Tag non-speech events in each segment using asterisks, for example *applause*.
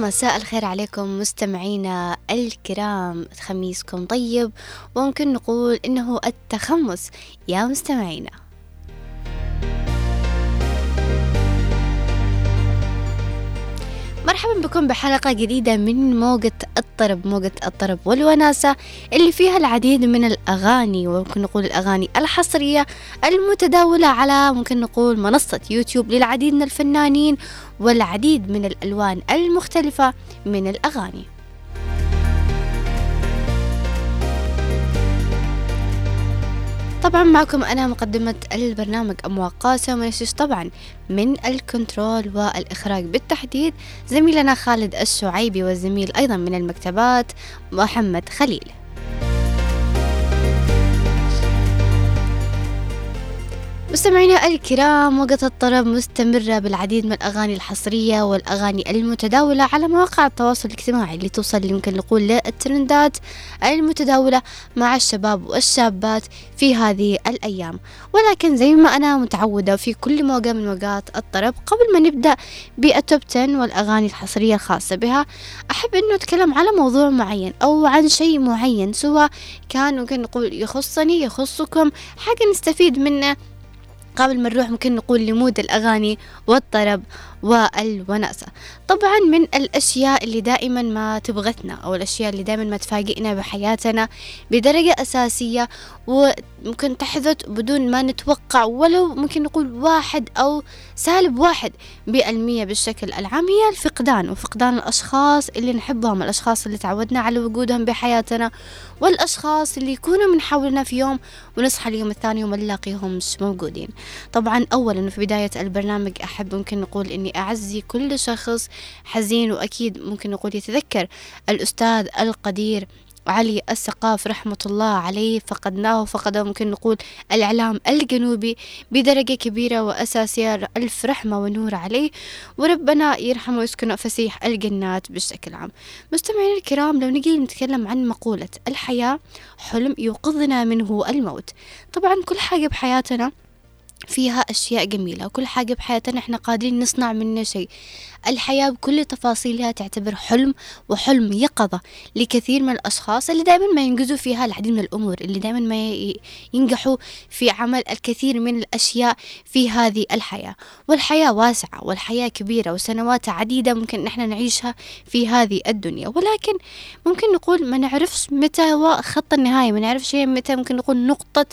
مساء الخير عليكم مستمعينا الكرام. خميسكم طيب وممكن نقول إنه التخمس. يا مستمعينا. مرحبا بكم بحلقة جديدة من موجة الطرب موجة الطرب والوناسة اللي فيها العديد من الأغاني وممكن نقول الأغاني الحصرية المتداولة على ممكن نقول منصة يوتيوب للعديد من الفنانين والعديد من الألوان المختلفة من الأغاني. طبعا معكم أنا مقدمة البرنامج أم وقاسة ومنشش طبعا من الكنترول والإخراج. بالتحديد زميلنا خالد الشعيبي والزميل أيضا من المكتبات محمد خليل. مستمعينا الكرام وقت الطرب مستمرة بالعديد من الأغاني الحصرية والأغاني المتداولة على مواقع التواصل الاجتماعي اللي توصل يمكن نقول للترندات المتداولة مع الشباب والشابات في هذه الأيام. ولكن زي ما أنا متعودة في كل موقع من موقعات الطرب قبل ما نبدأ بالتوب 10 والأغاني الحصرية الخاصة بها أحب أنه أتكلم على موضوع معين أو عن شيء معين سواء كان ممكن نقول يخصني يخصكم حاجة نستفيد منه قبل ما نروح ممكن نقول لمود الأغاني والطرب. والوناسة. طبعا من الأشياء اللي دائما ما تبغتنا أو الأشياء اللي دائما ما تفاجئنا بحياتنا بدرجة أساسية وممكن تحدث بدون ما نتوقع ولو ممكن نقول واحد أو سالب واحد بالمية بالشكل العام هي الفقدان وفقدان الأشخاص اللي نحبهم الأشخاص اللي تعودنا على وجودهم بحياتنا والأشخاص اللي يكونوا من حولنا في يوم ونصحى اليوم الثاني وما نلاقيهم مش موجودين. طبعا أولا في بداية البرنامج أحب ممكن نقول إني أعزي كل شخص حزين وأكيد ممكن نقول يتذكر الأستاذ القدير علي السقاف رحمة الله عليه فقدناه فقد ممكن نقول الإعلام الجنوبي بدرجة كبيرة وأساسية ألف رحمة ونور عليه وربنا يرحمه ويسكنه فسيح الجنات بشكل عام. مستمعينا الكرام لو نجي نتكلم عن مقولة الحياة حلم يوقظنا منه الموت. طبعا كل حاجة بحياتنا فيها أشياء جميلة وكل حاجة بحياتنا إحنا قادرين نصنع منها شيء. الحياة بكل تفاصيلها تعتبر حلم وحلم يقظة لكثير من الأشخاص اللي دائما ما ينجزوا فيها العديد من الأمور اللي دائما ما ينجحوا في عمل الكثير من الأشياء في هذه الحياة. والحياة واسعة والحياة كبيرة وسنوات عديدة ممكن نحن نعيشها في هذه الدنيا. ولكن ممكن نقول ما نعرفش متى هو خط النهاية ما نعرفش متى ممكن نقول نقطة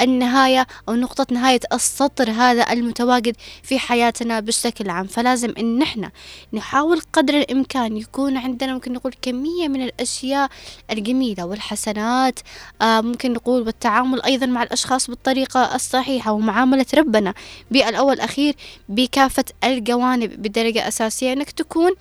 النهاية أو نقطة نهاية السطر هذا المتواجد في حياتنا بشكل عام فلازم إن نحن نحاول قدر الإمكان يكون عندنا ممكن نقول كمية من الأشياء الجميلة والحسنات آه ممكن نقول والتعامل أيضا مع الأشخاص بالطريقة الصحيحة ومعاملة ربنا. بالأول الأخير بكافة الجوانب بدرجة أساسية أنك تكون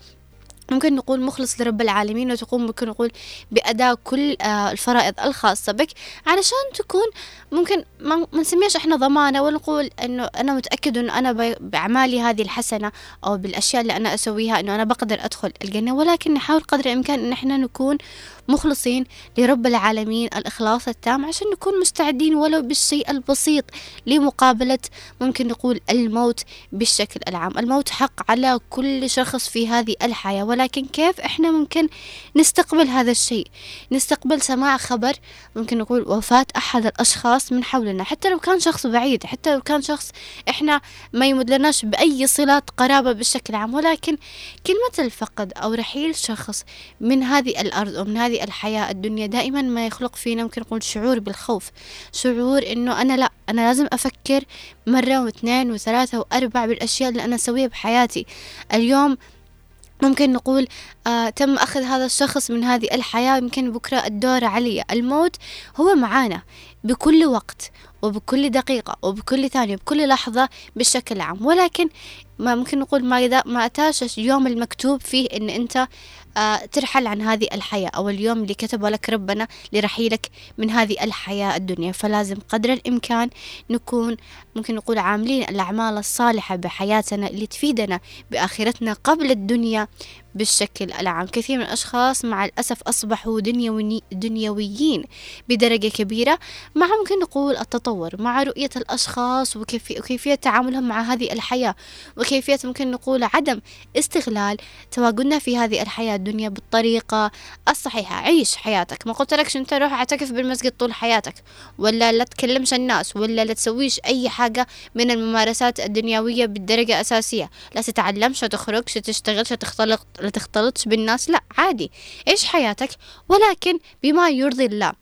ممكن نقول مخلص لرب العالمين وتقوم ممكن نقول بأداء كل آه الفرائض الخاصة بك. علشان تكون ممكن ما نسميش إحنا ضمانة ولا نقول إنه أنا متأكد إنه أنا بأعمالي هذه الحسنة أو بالأشياء اللي أنا أسويها إنه أنا بقدر أدخل الجنة. ولكن نحاول قدر الإمكان إن إحنا نكون مخلصين لرب العالمين الإخلاص التام عشان نكون مستعدين ولو بالشيء البسيط لمقابلة ممكن نقول الموت بالشكل العام. الموت حق على كل شخص في هذه الحياة. ولكن كيف إحنا ممكن نستقبل هذا الشيء؟ نستقبل سماع خبر ممكن نقول وفاة أحد الأشخاص من حولنا حتى لو كان شخص بعيد حتى لو كان شخص إحنا ما يمد لناش بأي صلات قرابة بشكل عام ولكن كلمة الفقد أو رحيل شخص من هذه الأرض أو من هذه الحياة الدنيا دائما ما يخلق فينا ممكن نقول شعور بالخوف شعور إنه أنا لا أنا لازم أفكر مرة واثنين وثلاثة وأربع بالأشياء اللي أنا أسويها بحياتي. اليوم ممكن نقول آه تم أخذ هذا الشخص من هذه الحياة يمكن بكرة الدور علي. الموت هو معانا بكل وقت وبكل دقيقة وبكل ثانية بكل لحظة بشكل عام. ولكن ما ممكن نقول ما إذا ما أتاش يوم المكتوب فيه إن أنت ترحل عن هذه الحياة. أو اليوم اللي كتبه لك ربنا لرحيلك من هذه الحياة الدنيا. فلازم قدر الإمكان نكون ممكن نقول عاملين الأعمال الصالحة بحياتنا اللي تفيدنا بآخرتنا قبل الدنيا بالشكل العام. كثير من الأشخاص مع الأسف أصبحوا دنيوي دنيويين بدرجة كبيرة. مع ممكن نقول التطور مع رؤية الأشخاص وكيفية تعاملهم مع هذه الحياة وكيفية ممكن نقول عدم استغلال تواجدنا في هذه الحياة الدنيا بالطريقة الصحيحة. عيش حياتك. ما قلت لكش أنت روح اعتكف بالمسجد طول حياتك ولا لا تكلمش الناس ولا لا تسويش أي حاجة من الممارسات الدنيوية بالدرجة أساسية. لا تتعلمش تخرجش تشتغلش تختلط لا تختلطش بالناس لا عادي عيش حياتك ولكن بما يرضي الله.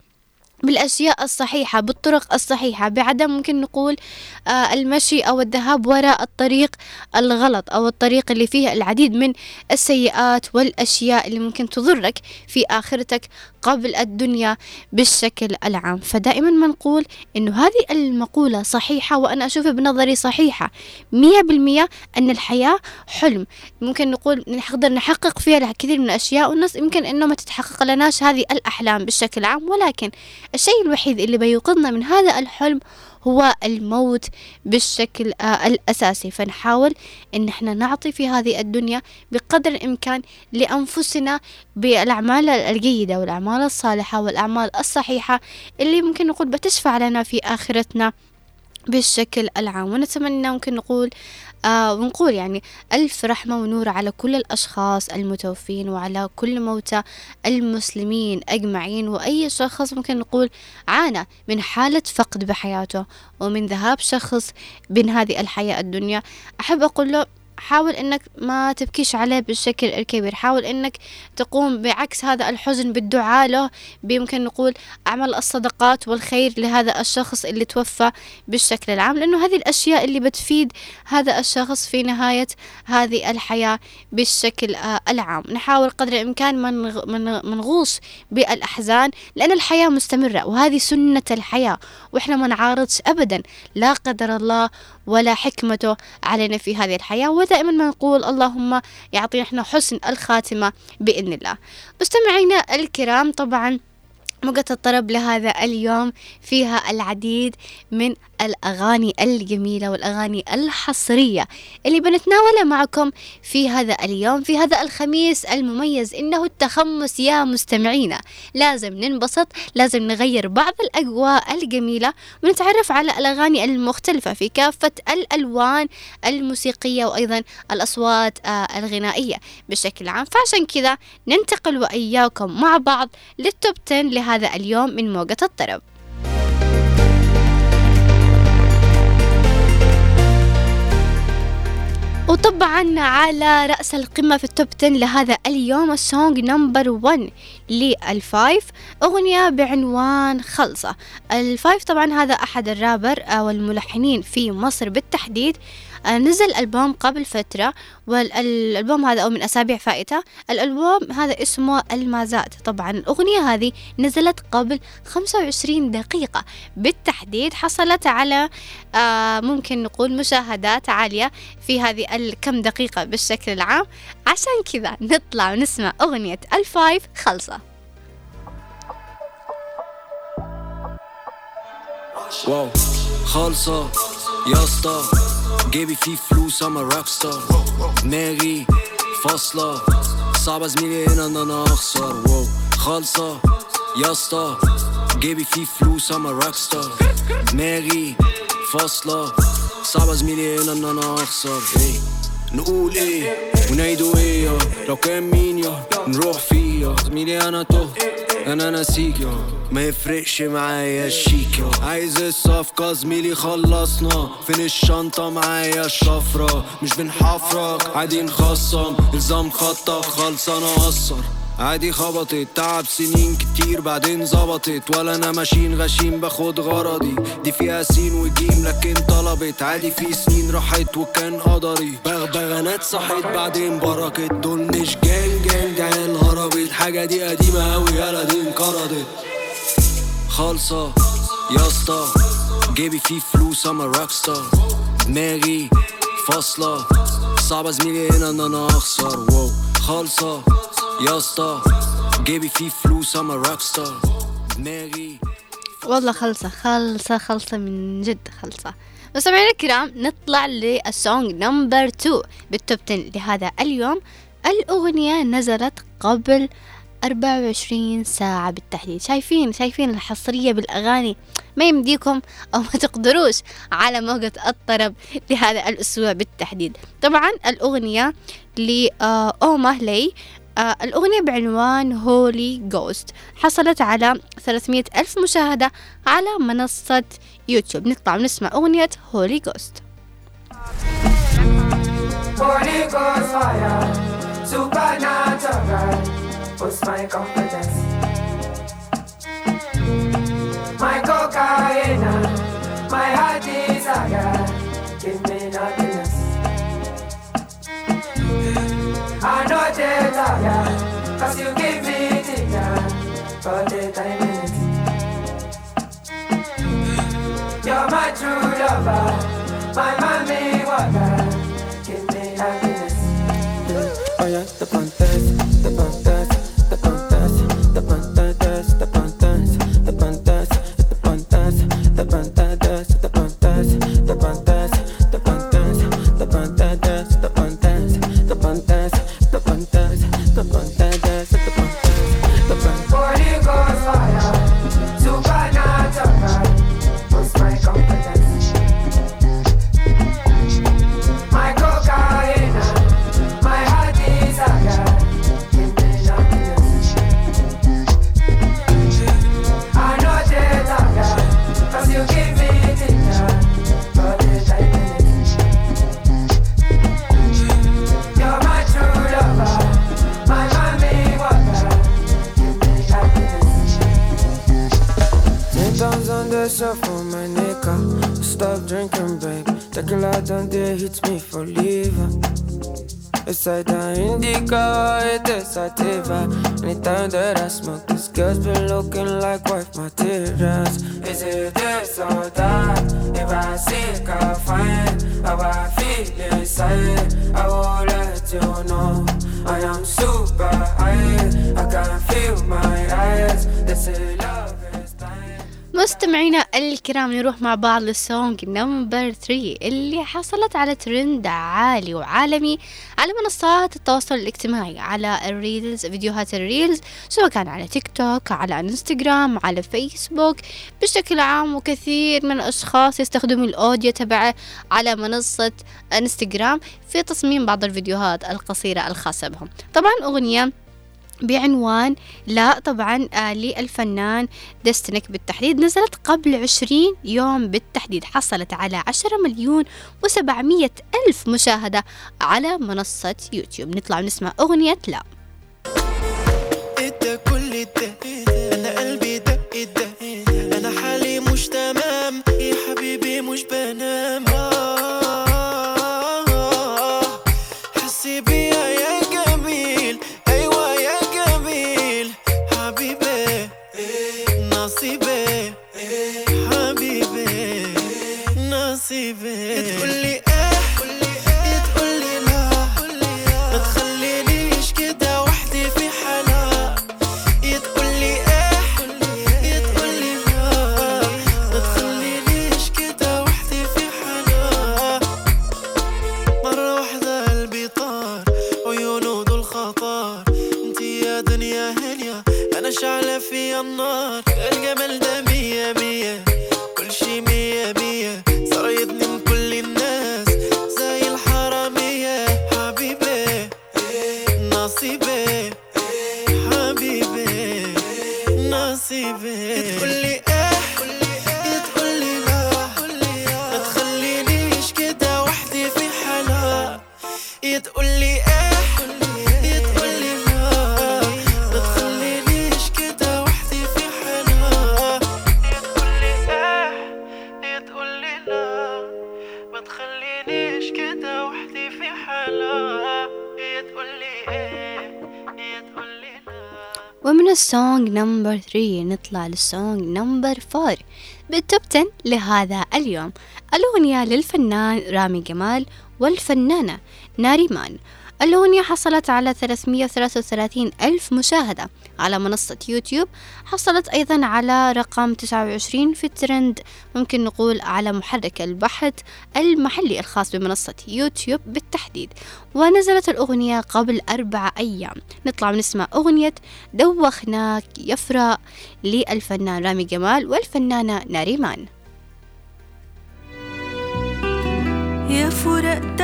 بالأشياء الصحيحة بالطرق الصحيحة. بعدم ممكن نقول آه المشي أو الذهاب وراء الطريق الغلط أو الطريق اللي فيه العديد من السيئات والأشياء اللي ممكن تضرك في آخرتك قبل الدنيا بالشكل العام. فدائما ما نقول إنه هذه المقولة صحيحة وأنا أشوفها بنظري صحيحة. مية بالمية أن الحياة حلم. ممكن نقول نقدر نحقق فيها الكثير من الأشياء والناس يمكن إنه ما تتحقق لناش هذه الأحلام بالشكل عام ولكن الشيء الوحيد اللي بيوقظنا من هذا الحلم هو الموت بالشكل آه الأساسي. فنحاول إن إحنا نعطي في هذه الدنيا بقدر الإمكان لأنفسنا بالأعمال الجيدة والأعمال الصالحة والأعمال الصحيحة اللي ممكن نقول بتشفع لنا في آخرتنا بالشكل العام. ونتمنى ممكن نقول آه ونقول يعني ألف رحمة ونور على كل الأشخاص المتوفين وعلى كل موتى المسلمين أجمعين وأي شخص ممكن نقول عانى من حالة فقد بحياته ومن ذهاب شخص بين هذه الحياة الدنيا. أحب أقول له حاول إنك ما تبكيش عليه بالشكل الكبير. حاول إنك تقوم بعكس هذا الحزن بالدعاء له. بيمكن نقول أعمل الصدقات والخير لهذا الشخص اللي توفى بالشكل العام لأنه هذه الأشياء اللي بتفيد هذا الشخص في نهاية هذه الحياة بالشكل آه، العام. نحاول قدر الإمكان ما نغوص بالأحزان لأن الحياة مستمرة وهذه سنة الحياة وإحنا ما نعارضش ابدا. لا قدر الله ولا حكمته علينا في هذه الحياة. ودائما ما نقول اللهم يعطينا إحنا حسن الخاتمة بإذن الله. مستمعينا الكرام طبعا موجة الطرب لهذا اليوم فيها العديد من الأغاني الجميلة والأغاني الحصرية اللي بنتناولها معكم في هذا اليوم في هذا الخميس المميز إنه التخمس يا مستمعينا. لازم ننبسط لازم نغير بعض الأجواء الجميلة ونتعرف على الأغاني المختلفة في كافة الألوان الموسيقية وأيضا الأصوات آه، الغنائية بشكل عام. فعشان كذا ننتقل وإياكم مع بعض للتوب 10 لهذا اليوم من موجة الطرب. وطبعا على رأس القمة في ال top 10 لهذا اليوم ال song number 1 للفايف أغنية بعنوان خلصة. الفايف طبعا هذا أحد الرابر أو الملحنين في مصر بالتحديد. نزل ألبوم قبل فترة والألبوم هذا أو من أسابيع فائتة. الألبوم هذا اسمه المازات. طبعا الأغنية هذه نزلت قبل 25 دقيقة. بالتحديد حصلت على آه، ممكن نقول مشاهدات عالية في هذه الكم دقيقة بالشكل العام. عشان كذا نطلع ونسمع أغنية الفايف خلصة. wow خالصة يا اسطى. جيبي فيه فلوس اما rock star دماغي فاصلة. صعب زميلي هنا إن أنا أخسر. wow. خالصة. يا اسطى. جيبي فيه فلوس اما روك ستار دماغي فاصلة. صعب زميلي هنا إن أنا أخسر. إيه؟ نقول إيه؟ ونعيدوا إيه لو كان مين يا؟ نروح فيه زميلي أنا تهت. أنا ناسيك ما يفرقش معايا الشيك عايز الصفقة زميلي خلصنا. فين الشنطة معايا الشفرة مش بنحفرك. عادي نخصم. الزام خلص أنا قصر. عادي خبطت. تعب سنين كتير بعدين ظبطت. ولا أنا ماشيين غشيم باخد غرضي. دي فيها سين وجيم لكن طلبت. عادي في سنين راحت وكان قدري. بغبغانات صحيت بعدين بركت. دول مش جان جان دي هربت الحاجة دي قديمة أوي يالا دي انقرضت. خالصة يا اسطى جيبي فيه فلوس اما روك ستار دماغي فاصلة صعبة زميلي هنا إن أنا أخسر. wow. خالصة يا اسطى جيبي فيه فلوس أنا rock star دماغي والله خلصة خلصة خلصة من جد خلصة مستمعينا الكرام نطلع لل song number 2 بال top 10 لهذا اليوم. الأغنية نزلت قبل 24 ساعة بالتحديد. شايفين شايفين الحصرية بالأغاني؟ ما يمديكم أو ما تقدروش على موجة الطرب لهذا الأسبوع بالتحديد. طبعا الأغنية ل Omah Lay آه الأغنية بعنوان Holy Ghost حصلت على 300 ألف مشاهدة على منصة يوتيوب. نطلع ونسمع أغنية Holy Ghost supernatural, boost my confidence. My cocaine, my heart الكرام نروح مع بعض لل song number 3 اللي حصلت على ترند عالي وعالمي على منصات التواصل الاجتماعي على ال reels فيديوهات ال reels سواء كان على تيك توك على انستغرام على فيسبوك بشكل عام وكثير من الأشخاص يستخدموا ال audio تبعه على منصة انستغرام في تصميم بعض الفيديوهات القصيرة الخاصة بهم. طبعا أغنية بعنوان لا طبعا آه للفنان ديستنيك بالتحديد. نزلت قبل عشرين يوم بالتحديد. حصلت على عشرة مليون وسبعمية ألف مشاهدة على منصة يوتيوب. نطلع ونسمع أغنية لا. كل أنا قلبي دق دق ال song number 3 نطلع لل song number 4 بال top 10 لهذا اليوم. الأغنية للفنان رامي جمال والفنانة ناريمان. الأغنية حصلت على 333 ألف مشاهدة. على منصة يوتيوب حصلت أيضا على رقم 29 في الترند. ممكن نقول على محرك البحث المحلي الخاص بمنصة يوتيوب بالتحديد. ونزلت الأغنية قبل أربع أيام. نطلع ونسمع أغنية دوخناك يفرق للفنان رامي جمال والفنانة ناريمان. يا فرق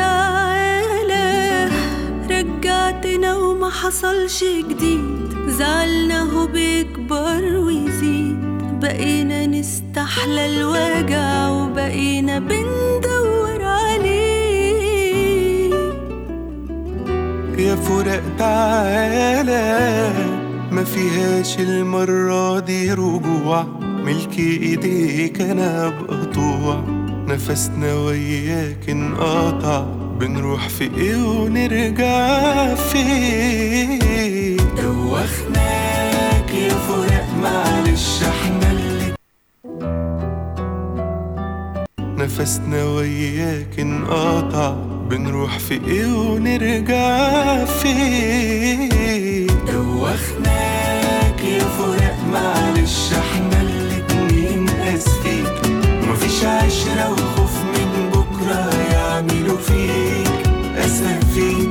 رجعتنا وما حصلش جديد زعلنا هو بيكبر ويزيد. بقينا نستحلى الوجع وبقينا بندور عليه. يا فرق تعالى ما فيهاش المرة دي رجوع. ملك إيديك أنا بقطوع. نفسنا وياك انقطع بنروح في إيه ونرجع فين دوخناك يا فرق معلش إحنا اللي نفسنا وياك انقطع بنروح في إيه ونرجع فين دوخناك يا فرق معلش إحنا الاتنين آسفين. يعملوا فيك اسفين وبوصيك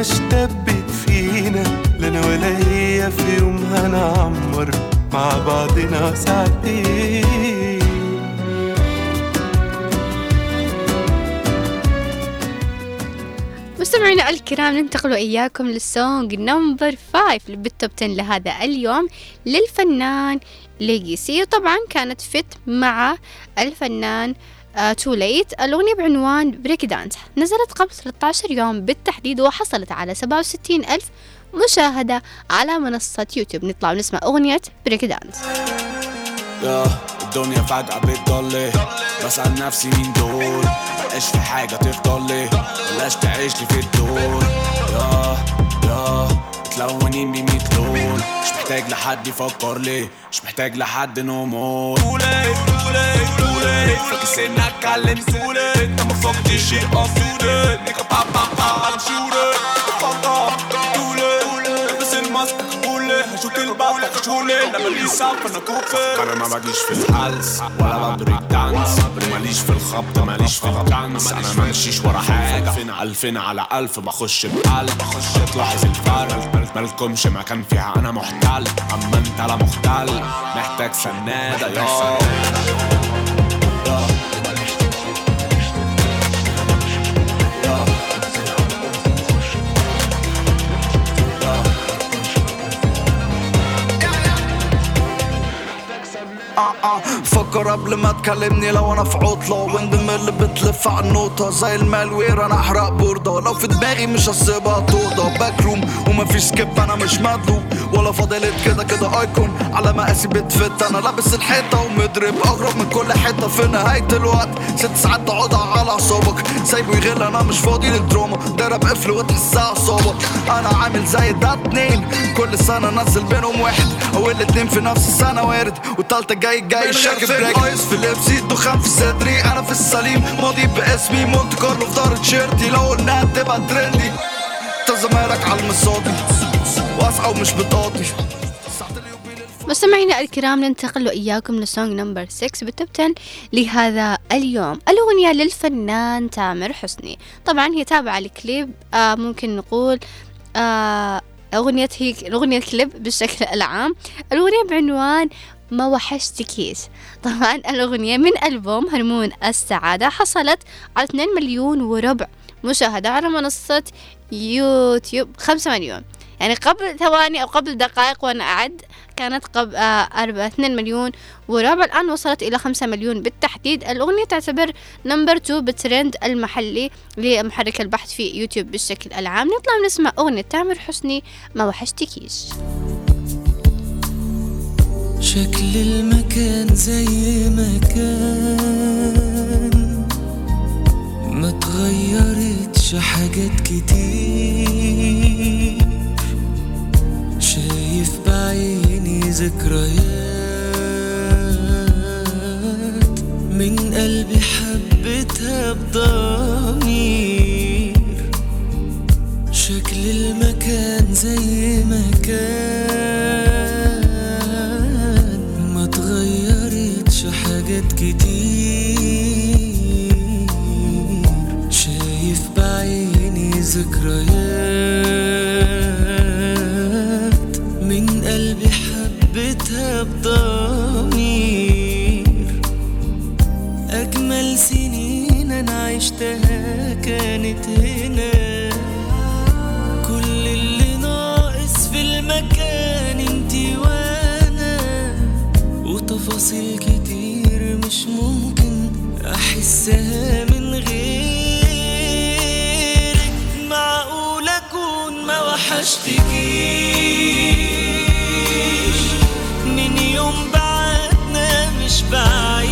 تصدقناش تبت فينا؟ لا أنا ولا هي في يوم هنعمر مع بعضنا ساعتين. مستمعينا الكرام ننتقل إياكم لل song number 5 بال top 10 لهذا اليوم للفنان Lege-Cy. وطبعا كانت feat مع الفنان تو ليت الأغنية بعنوان Break Dance نزلت قبل 13 يوم بالتحديد وحصلت على 67 ألف مشاهدة على منصة يوتيوب. نطلع ونسمع أغنية بريك دانس يا الدنيا فجأة بتضل بسأل نفسي مين دول؟ مبقاش في حاجة تفضل لي بلاش تعيش لي في الدور يا يا. متلونين بميت لون. مش محتاج لحد يفكر لي مش محتاج لحد نومور تولي تولي تولي فاكر سنك اتكلم تولي انت شيء اصولي نيكا با با با I'm shooting fuck off هشوت الباب هشولي أنا ماليش صعب أنا كوفي أنا ما بجيش في الحلس ولا ببريك دانس ماليش في الخبط ماليش في الدانس أنا ماشيش ورا حاجة فين الفين على الف بخش بقلب بخش تلاحظ الفرق مالكمش مكان فيها أنا محتل اما انت لا مختل محتاج سناده يا آه فكر قبل ما تكلمني لو أنا في عطلة وندم اللي بتلف على النوتة زي المالوير أنا أحرق بوردة. لو في دماغي مش هسيبها توضة باك روم ومفيش سكيب أنا مش مدلوب. ولا فاضلت كده كده ايكون. على مقاسي بتفت أنا لابس الحيطة ومضرب اغرب من كل حتة في نهاية الوقت. ست ساعات تقعدها على اعصابك. سايبه يغل أنا مش فاضي للدراما. ضرب قفل وتحسها أعصابك. أنا عامل زي ده اتنين. كل سنة نزل بينهم واحد. أو الاتنين في نفس السنة وارد. والتالتة جاي جاي شاكب ايس في لبسي دخان في صدري أنا في السليم. ماضي باسمي مونت كارلو في ظهر تيشيرتي. لو قلنا تبقى ترندي. انت زمالك على المصادي واسعى ومش الف- مستمعينا الكرام ننتقل وإياكم لسونج نمبر 6 بالتوب 10 لهذا اليوم. الأغنية للفنان تامر حسني. طبعا هي تابعة الكليب آه ممكن نقول آه أغنية هي أغنية كليب بالشكل العام. الأغنية بعنوان ما وحشتكيش طبعا الأغنية من ألبوم هرمون السعادة. حصلت على 2 مليون وربع مشاهدة على منصة يوتيوب. 5 مليون. يعني قبل ثواني أو قبل دقائق وأنا أعد كانت قبل آه، أربعة- 2 مليون وربع الآن وصلت إلى 5 مليون. بالتحديد الأغنية تعتبر number 2 بالترند المحلي لمحرك البحث في يوتيوب بالشكل العام. نطلع نسمع أغنية تامر حسني ما وحشتكيش شكل المكان زي ما كان ما تغيرتش حاجات كتير. ذكريات من قلبي حبيتها بضمير. شكل المكان زي ما كان ما تغيرتش حاجات كتير. شايف بعيني ذكريات احسها من غيرك. معقول أكون ما وحشتكيش؟ من يوم بعدنا مش بعيش.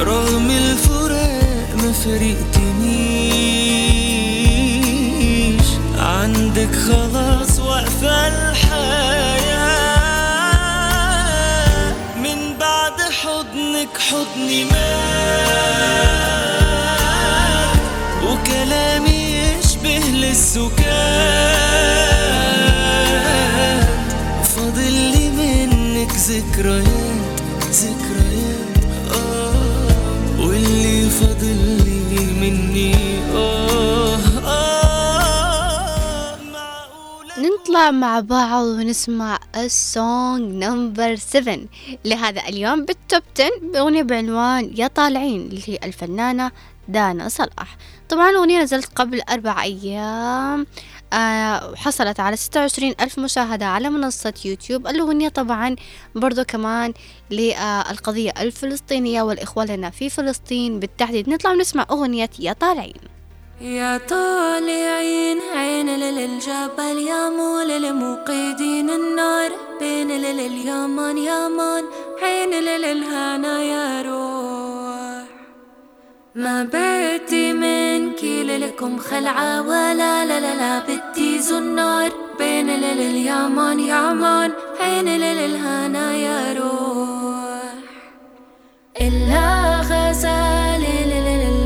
رغم الفراق ما فرقتنيش حضني مات وكلامي يشبه للسكات فاضل لي منك ذكريات. نطلع مع بعض ونسمع السونج نمبر 7 لهذا اليوم بالتوب 10 بأغنية بعنوان يا طالعين للفنانة دانا صلاح. طبعا الأغنية نزلت قبل أربع أيام. آه وحصلت على 26 ألف مشاهدة على منصة يوتيوب. الأغنية طبعا برضو كمان للقضية الفلسطينية والإخوة لنا في فلسطين بالتحديد. نطلع ونسمع أغنية يا طالعين. يا طالعين عين للجبل يا مول للموقدين النار. بين لليمن يمن عين للهنا يا روح. ما بدي منك لكم خلعة ولا لا لا لا بدي زنار بين لليمن يمن عين للهنا يا روح. إلا غزال اللي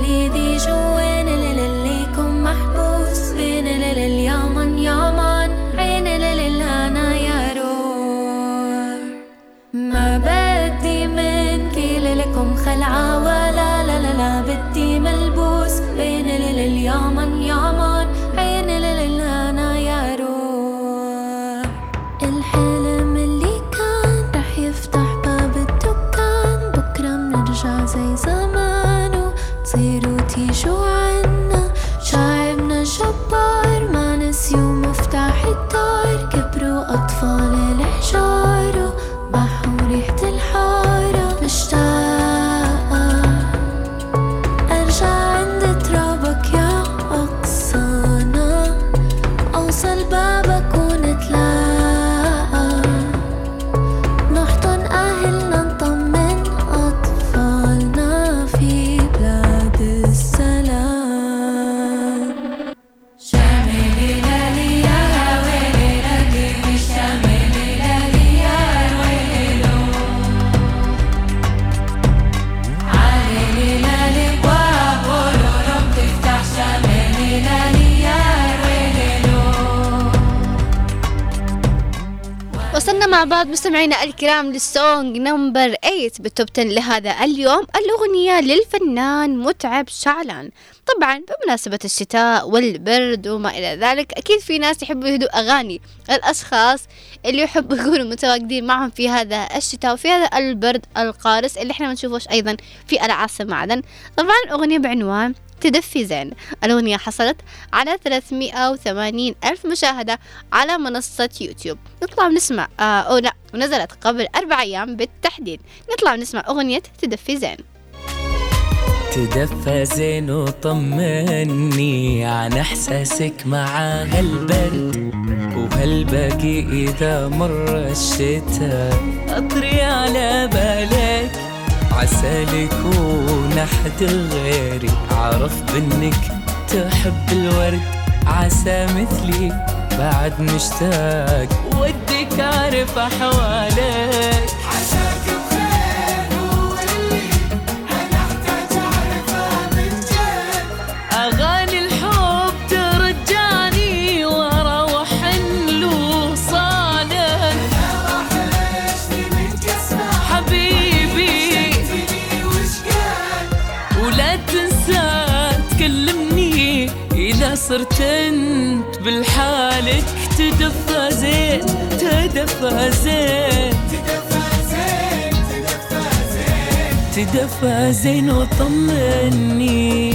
بعض مستمعينا الكرام لل song number 8 بال top 10 لهذا اليوم الأغنية للفنان متعب شعلان. طبعا بمناسبة الشتاء والبرد وما إلى ذلك أكيد في ناس يحبوا يهدوا أغاني الأشخاص اللي يحبوا يكونوا متواجدين معهم في هذا الشتاء وفي هذا البرد القارس اللي إحنا ما نشوفوش أيضا في العاصمة عدن. طبعا أغنية بعنوان تدفي زين. الأغنية حصلت على 380 ألف مشاهدة على منصة يوتيوب. نطلع ونسمع آه أو لا ونزلت قبل أربع أيام بالتحديد. نطلع ونسمع أغنية تدفي زين. تدفى زين وطمني عن إحساسك مع هالبرد وهالباقي إذا مر الشتاء أطري على بالك. عسى يكون أحد غيري عرف بإنك تحب الورد عسى مثلي. بعد مشتاق ودك اعرف أحوالك. تدفى زين. تدفى زين وطمني.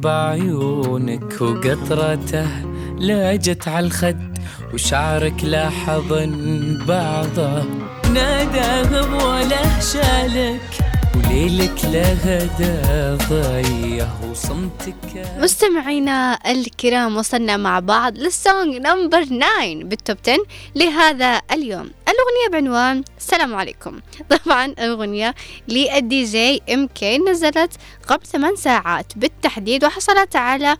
بعيونك وقطرته لاجت على الخد وشعرك لاحظن بعضه نادى ولا شالك وليلك لهدى ضيه وصمتك. مستمعينا الكرام وصلنا مع بعض لل song number 9 بال top 10 لهذا اليوم. الأغنية بعنوان السلام عليكم. طبعا الأغنية لل DJ MK نزلت قبل 8 ساعات. بالتحديد وحصلت على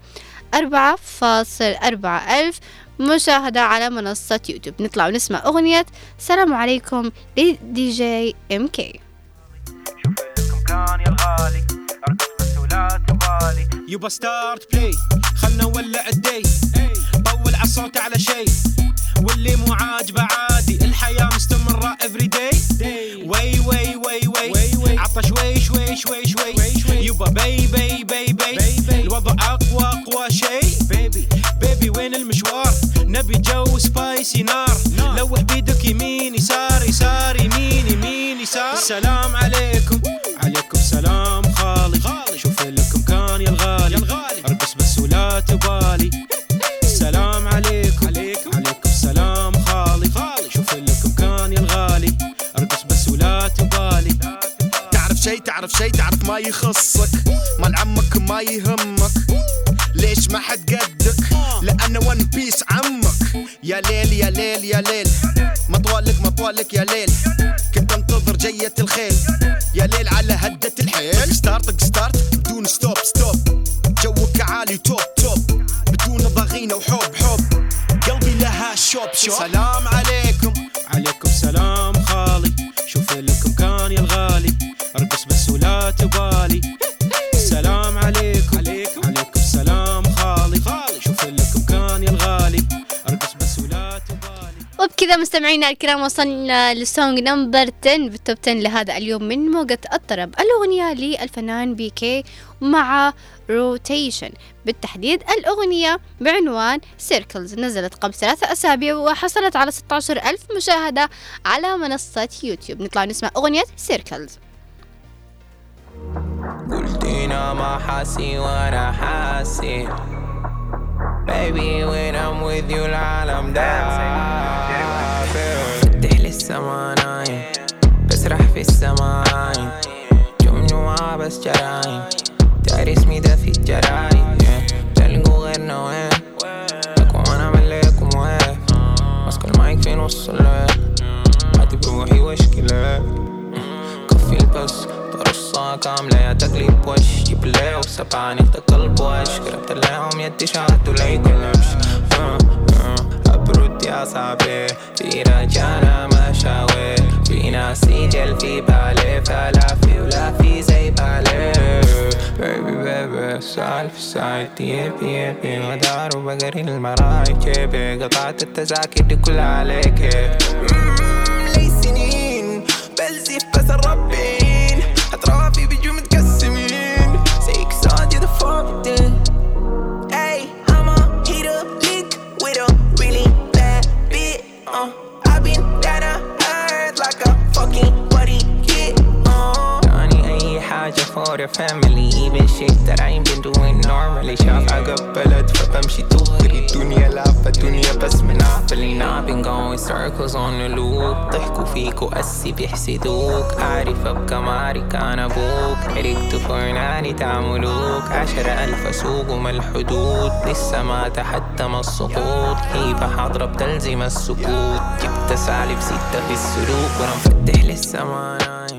4.4 ألف مشاهدة على منصة يوتيوب. نطلع ونسمع أغنية السلام عليكم ل DJ MK. يبا start play خلنا نولع الدي طول عالصوت على شي واللي مو عاجبه عادي الحياة مستمرة every day وي وي وي وي. عطى شوي مستمعينا الكرام وصلنا لل song number 10 بال top 10 لهذا اليوم من موجة الطرب الأغنية للفنان BK مع Rotation بالتحديد الأغنية بعنوان Circles نزلت قبل ثلاثة أسابيع وحصلت على 16 ألف مشاهدة على منصة يوتيوب. نطلع نسمع أغنية Circles قلتينا ما حاسي وأنا حاسي. Baby when I'm with you العالم دافر فتح لي السما نايم بسرح في السماين جمجمة بس جرايم داري اسمي ده في الجرايد تلقوا غيرنا وين لكم أنا مليكم وين ماسك المايك في نص الليل عادي بروحي واشكي كفي البس طرصة كاملة يا تقليب لي وسبعني قلب وش قربت لهم يدي كل نمش آه، آه، أبرد يا صاحبي. في رجانا مشاوير في ناس يجل في بالي فلا في ولا في زي بالي. بيبي بيبي السالف ساعتي يبي يبي مدار وبقري المراعي جيبي قطعت التذاكر دي كلها عليك. لي سنين بلزف بس الربين your family. Even shit that I ain't been doing normally. شاف عقب بلد فبمشي دغري الدنيا لعبة دنيا بس من عقلي Now I've been going circles on the loop. ضحكوا فيك وقسي بيحسدوك عارف أبقى ماري كان أبوك عرقت فرناني تعملوك عشرة ألف سوق وما الحدود لسه ما تحتم السقوط هيبة حاضرة بتلزم السكوت جبت سالب ستة في السلوك وأنا مفتح لسه ما نايم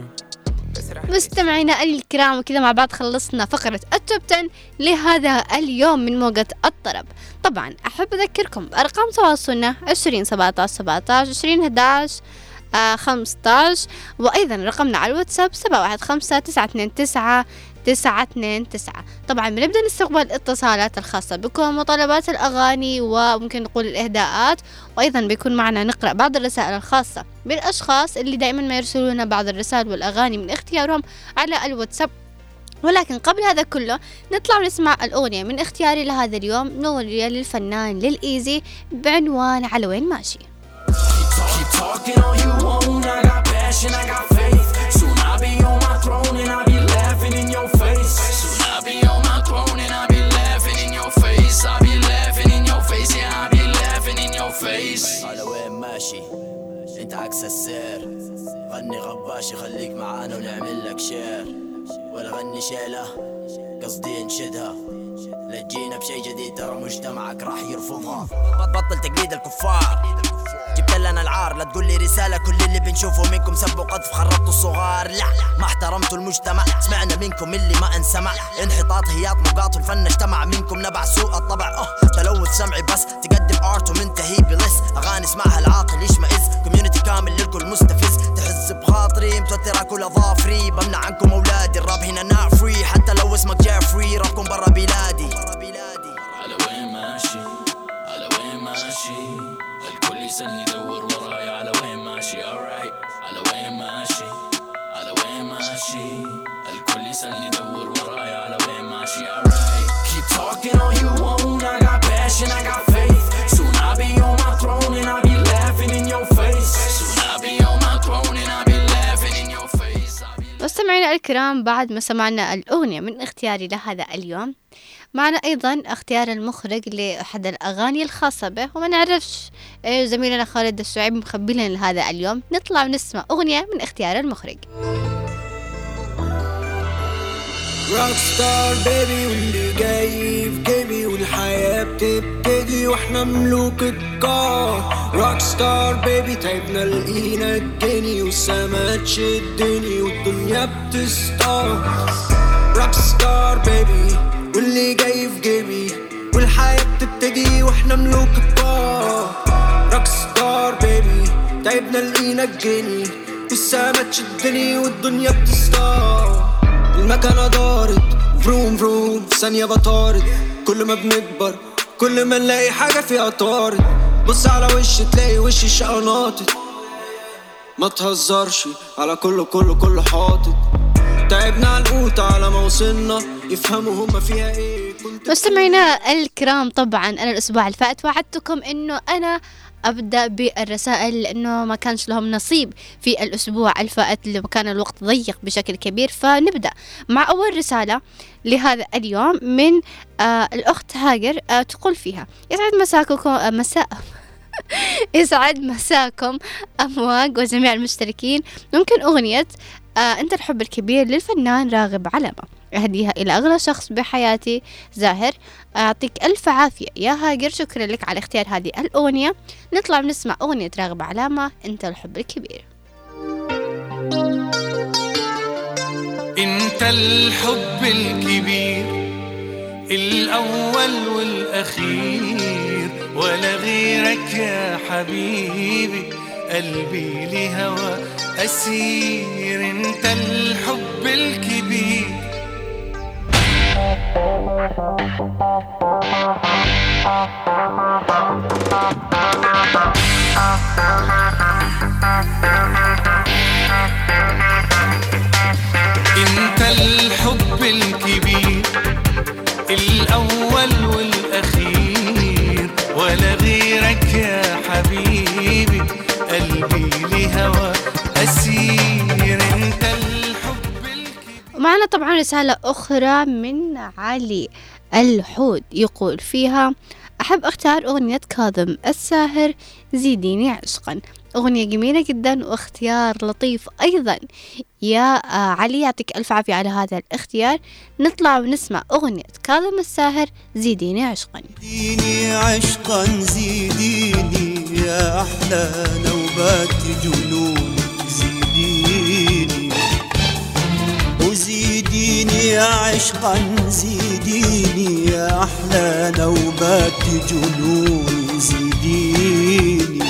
مستمعينا الكرام وكذا مع بعض خلصنا فقرة التوب 10 لهذا اليوم من موجة الطرب. طبعا أحب أذكركم بأرقام تواصلنا 20 17 17 20 11 آه 15 وأيضا رقمنا على الواتساب 715 929 929 طبعا بنبدأ نستقبل الاتصالات الخاصة بكم وطلبات الأغاني وممكن نقول الإهداءات وأيضا بيكون معنا نقرأ بعض الرسائل الخاصة بالأشخاص اللي دائما ما يرسلون بعض الرسائل والأغاني من اختيارهم على الواتساب. ولكن قبل هذا كله نطلع ونسمع الأغنية من اختياري لهذا اليوم أغنية للفنان للإيزي بعنوان على وين ماشي. ماشي. انت عكس السير. غني غباشي خليك معانا ونعمل لك share. ولا غني شيلة قصدي انشدها. لا تجينا بشي جديد ترى مجتمعك راح يرفضها. بط- بطل تقليد الكفار. جبت لنا العار لا تقول لي رسالة كل اللي بنشوفه منكم سب وقذف خربتوا الصغار. لا ما احترمتوا المجتمع. سمعنا منكم اللي ما انسمع. انحطاط هياط نقاط الفن اجتمع منكم. نبع سوء الطبع. آه تلوث سمعي بس. تقدم art ومنتهي بلس. أغاني اسمعها العاقل يشمئز. community كامل للكل مستفز. تحس بخاطري متوتر أكل أظافري. بمنع عنكم أولادي. الراب هنا not free حتى لو اسمك جيفري رابكم برا بلادي. بلادي. على وين ماشي؟ على وين ماشي؟ الكل يسألني يدور وراي. على وين ماشي؟ Alright. على وين ماشي؟ على وين ماشي؟ الكل يسألني يدور وراي. على وين ماشي؟ Alright. Keep talking all you want I got passion. I got faith. Soon I'll be on my throne and I'll be laughing in your face. Soon I'll be on my throne and I'll be مستمعينا الكرام بعد ما سمعنا الأغنية من اختياري لهذا اليوم معنا أيضا اختيار المخرج لأحد الأغاني الخاصة به وما نعرفش إيه زميلنا خالد الشعيبي مخبي لنا لهذا اليوم. نطلع ونسمع أغنية من اختيار المخرج. rockstar baby واللي جاي في جيبي والحياة بتبتدي وإحنا ملوك الكار. روك ستار بيبي تعبنا لقينا الجني والسما تشدني والدنيا بتستار. rockstar baby واللي جاي في جيبي والحياة بتبتدي وإحنا ملوك الكار rockstar baby تعبنا لقينا الجني والسما تشدني والدنيا بتستار. المكنة دارت vroom vroom في ثانية بطارد كل ما بنكبر كل ما نلاقي حاجة فيها طارد بص على وشي تلاقي وشي الشقا ناطط ما تهزرش على كله كله كله حاطط. تعبنا على القوت على ما وصلنا. يفهموا هما فيها إيه. مستمعينا الكرام طبعا أنا الأسبوع اللي وعدتكم إنه أنا أبدأ بالرسائل لأنه ما كانش لهم نصيب في الأسبوع الفائت اللي كان الوقت ضيق بشكل كبير. فنبدأ مع أول رسالة لهذا اليوم من آه الأخت هاجر آه تقول فيها يسعد مساكم آه مساء *laughs* يسعد مساكم أمواج وجميع المشتركين. ممكن أغنية آه أنت الحب الكبير للفنان راغب علامة. أهديها إلى أغلى شخص بحياتي. زاهر أعطيك ألف عافية. يا هاجر شكرا لك على اختيار هذه الأغنية. نطلع ونسمع أغنية راغب علامة أنت الحب الكبير. أنت الحب الكبير الأول والأخير ولا غيرك يا حبيبي. قلبي لهوى أسير. أنت الحب الكبير. إنت الحب الكبير الأول والأخير ولا غيرك يا حبيبي ومعنا طبعا رسالة أخرى من علي الحود يقول فيها أحب أختار أغنية كاظم الساهر زيديني عشقا. أغنية جميلة جدا واختيار لطيف أيضا. يا آه، علي يعطيك ألف عافية على هذا الاختيار. نطلع ونسمع أغنية كاظم الساهر زيديني عشقا. زيديني عشقا زيديني يا أحلى نوبات جنون. وزيديني عشقا زيديني يا أحلى نوبات جنون زيديني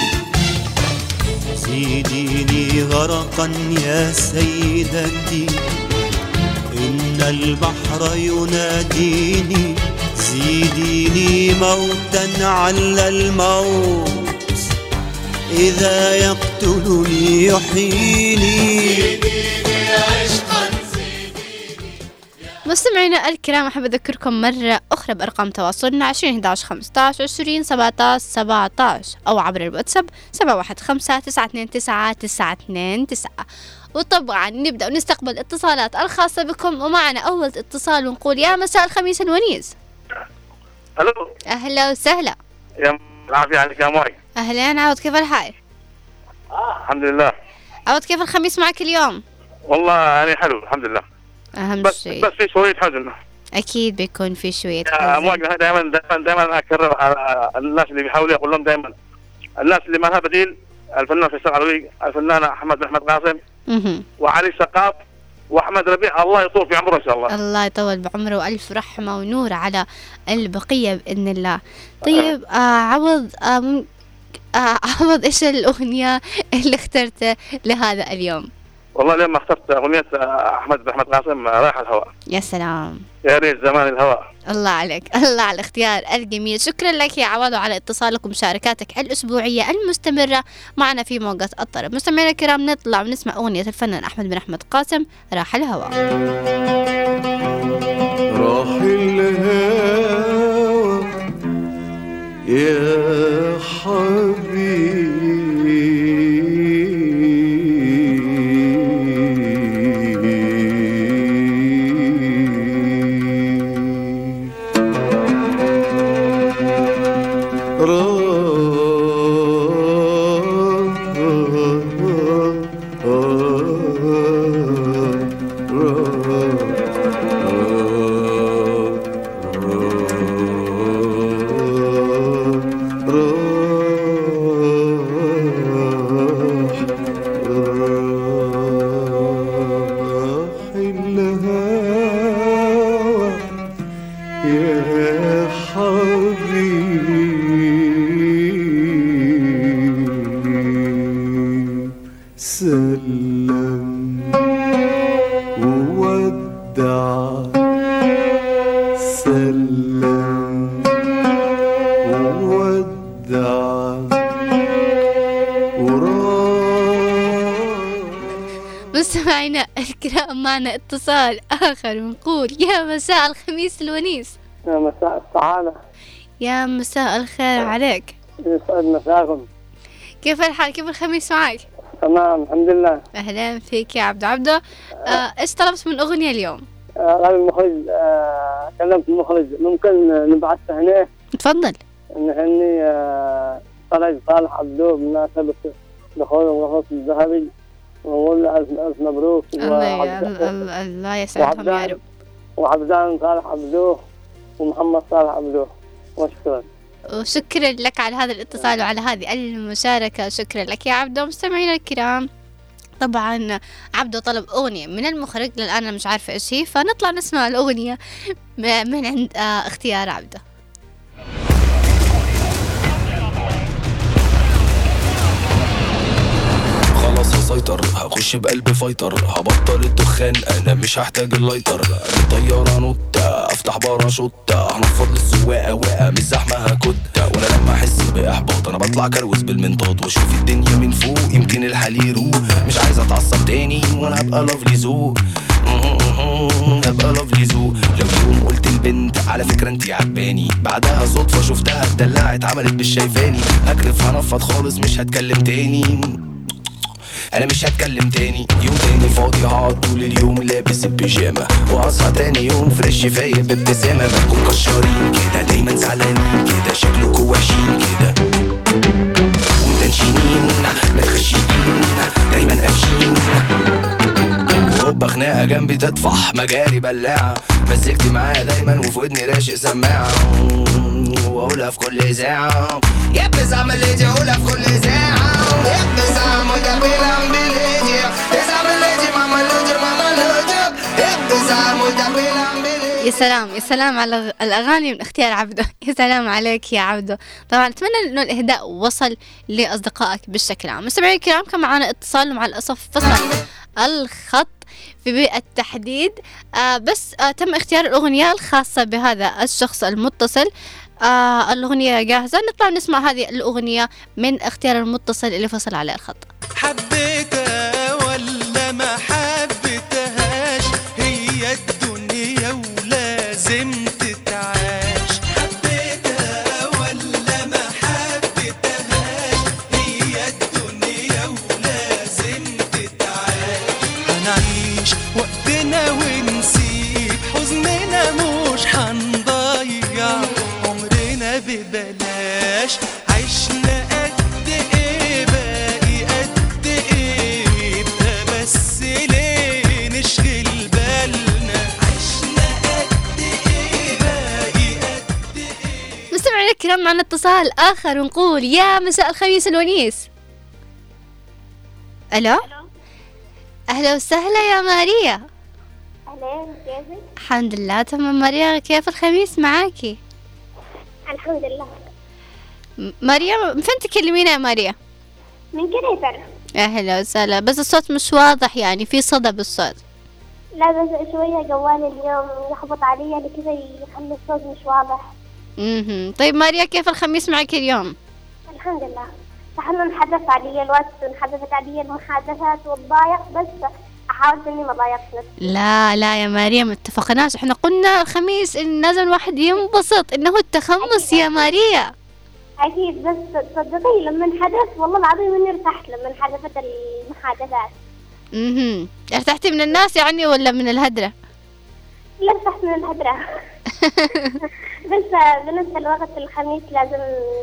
زيديني غرقا يا سيدتي. إن البحر يناديني زيديني موتا على الموت. إذا يقتلني يحييني. مستمعينا الكرام أحب أذكركم مرة أخرى بأرقام تواصلنا عشرين 11 15 20 17 17 أو عبر الواتساب سبعة واحد خمسة تسعة اتنين تسعة تسعة اتنين تسعة. وطبعا نبدأ ونستقبل الاتصالات الخاصة بكم ومعنا أول اتصال ونقول يا مساء الخميس الونيس ألو. أهلا وسهلا. يا العافية عليك يا ماي. أهلين عود كيف الحال؟ الحمد لله. عود كيف الخميس معك اليوم؟ والله يعني حلو الحمد لله. أهم بس شيء. بس في شوية حزن. أكيد بيكون في شوية يا حزن. دائما دائما دائما أكرر على الناس اللي بيحاولوا أقول لهم دائما الناس اللي ما لها بديل الفنان فيصل علوي الفنان احمد أحمد قاسم. وعلي سقاف وأحمد ربيع. الله يطول في عمره إن شاء الله. الله يطول بعمره. وألف رحمة ونور على البقية بإذن الله. طيب آه عوض آه آه عوض إيش الأغنية اللي اخترتها لهذا اليوم؟ والله لما اخترت أغنية أحمد بن أحمد قاسم رايح الهواء. يا سلام. يا ريت زمان الهواء. الله عليك. *laughs* الله على الاختيار الجميل. شكرا لك يا عوض وعلى اتصالك ومشاركاتك الأسبوعية المستمرة معنا في موقع الطرب. مستمعينا الكرام نطلع ونسمع أغنية الفنان أحمد بن أحمد قاسم راح الهواء. راح الهوى يا حبيبي. سلم مستمعينا الكرام معنا اتصال آخر ونقول يا مساء الخميس الونيس. يا مساء السعادة. يا مساء الخير عليك. يسعد مساكم كيف الحال؟ كيف الخميس معك؟ تمام الحمد لله. أهلا فيك يا عبد عبدة. آه، إيش طلبت من أغنية اليوم؟ آه، المخرج آه، كلمت المخرج ممكن نبعث هنا؟ تفضل. نهني آه، طلعت صالح عبدو بمناسبة دخول الغرفة الذهبي. ونقول له ألف ألف مبروك. الله الله يسعدهم يا رب. وعبدان صالح عبدو ومحمد صالح عبدو. وشكرا. وشكرا لك على هذا الاتصال وعلى هذه المشاركة. شكرا لك يا عبدو. مستمعينا الكرام طبعا عبدو طلب أغنية من المخرج للآن أنا مش عارفة إيش هي فنطلع نسمع الأغنية من عند آه، اختيار عبدو. خلاص مسيطر هخش بقلب fighter. هبطل الدخان. أنا مش هحتاج ال lighter طيارة نوتة. أفتح باراشوتة. هنفض للسواقة واقع مش زحمة هكتة وأنا لما أحس بإحباط. أنا بطلع كروز بالمنطاد. وأشوف الدنيا من فوق. يمكن الحال يروق مش عايز أتعصب تاني. وأنا هبقى لافلي ذوق هبقى لافلي ذوق لو يوم قلت البنت على فكرة انتي عجباني. بعدها صدفة شفتها اتدلعت عملت مش شايفاني. هكرف هنفض خالص مش هتكلم تاني. أنا مش هتكلم تاني. يوم تاني فاضي هقعد طول اليوم لابس البيجامة. واصحى تاني يوم فريش فايق بابتسامة. بنكون كشارين كده دايما زعلانين كده. شكلكوا وحشين كده. ومتنشنين متخشيين دايما قافشين. هوبا خناقة جنبي تطفح. مجاري بلاعة. مزجتي معايا دايما وفي ودني راشق سماعة. وأقولها في كل ساعة. يبس اعمل ايدي اقولها في كل ساعة. يا سلام يا سلام على الأغاني من اختيار عبده. *laughs* يا سلام عليك يا عبده. طبعا أتمنى أنه الإهداء وصل لأصدقائك بالشكل عام. مستمعي الكرام كان معنا اتصال مع الأسف فصل الخط في بيئة التحديد. آه بس آه تم اختيار الأغنية الخاصة بهذا الشخص المتصل. آه الأغنية جاهزة. نطلع نسمع هذه الأغنية من اختيار المتصل اللي فصل على الخط. حبيتها الكرام معنا اتصال آخر ونقول يا مساء الخميس الونيس. ألو؟ أهلا وسهلا يا ماريا. كيفك؟ الحمد لله تمام ماريا كيف الخميس معاكي الحمد لله. ماريا من فين تكلمينا يا ماريا؟ من كريتر أهلا وسهلا بس الصوت مش واضح يعني في صدى بالصوت. لا بس شوية جوالي اليوم يخبط علي لكذا يخلي الصوت مش واضح. مهم. طيب ماريا كيف الخميس معك اليوم؟ الحمد لله. نحن نحدث عادية الوقت ونحدث عادية المحادثات والضايق بس أحاول إني ما ضايقت نفسي. لا لا يا ماريا ما اتفقناش. إحنا قلنا الخميس إن لازم الواحد ينبسط إنه التخمس يا ماريا. أكيد بس تصدقي لما انحدث والله العظيم إني ارتحت لما انحدثت المحادثات. أها ارتحتي من الناس يعني ولا من الهدرة؟ لا ارتحت من الهدرة. *laughs* بس بنفس الوقت الخميس لازم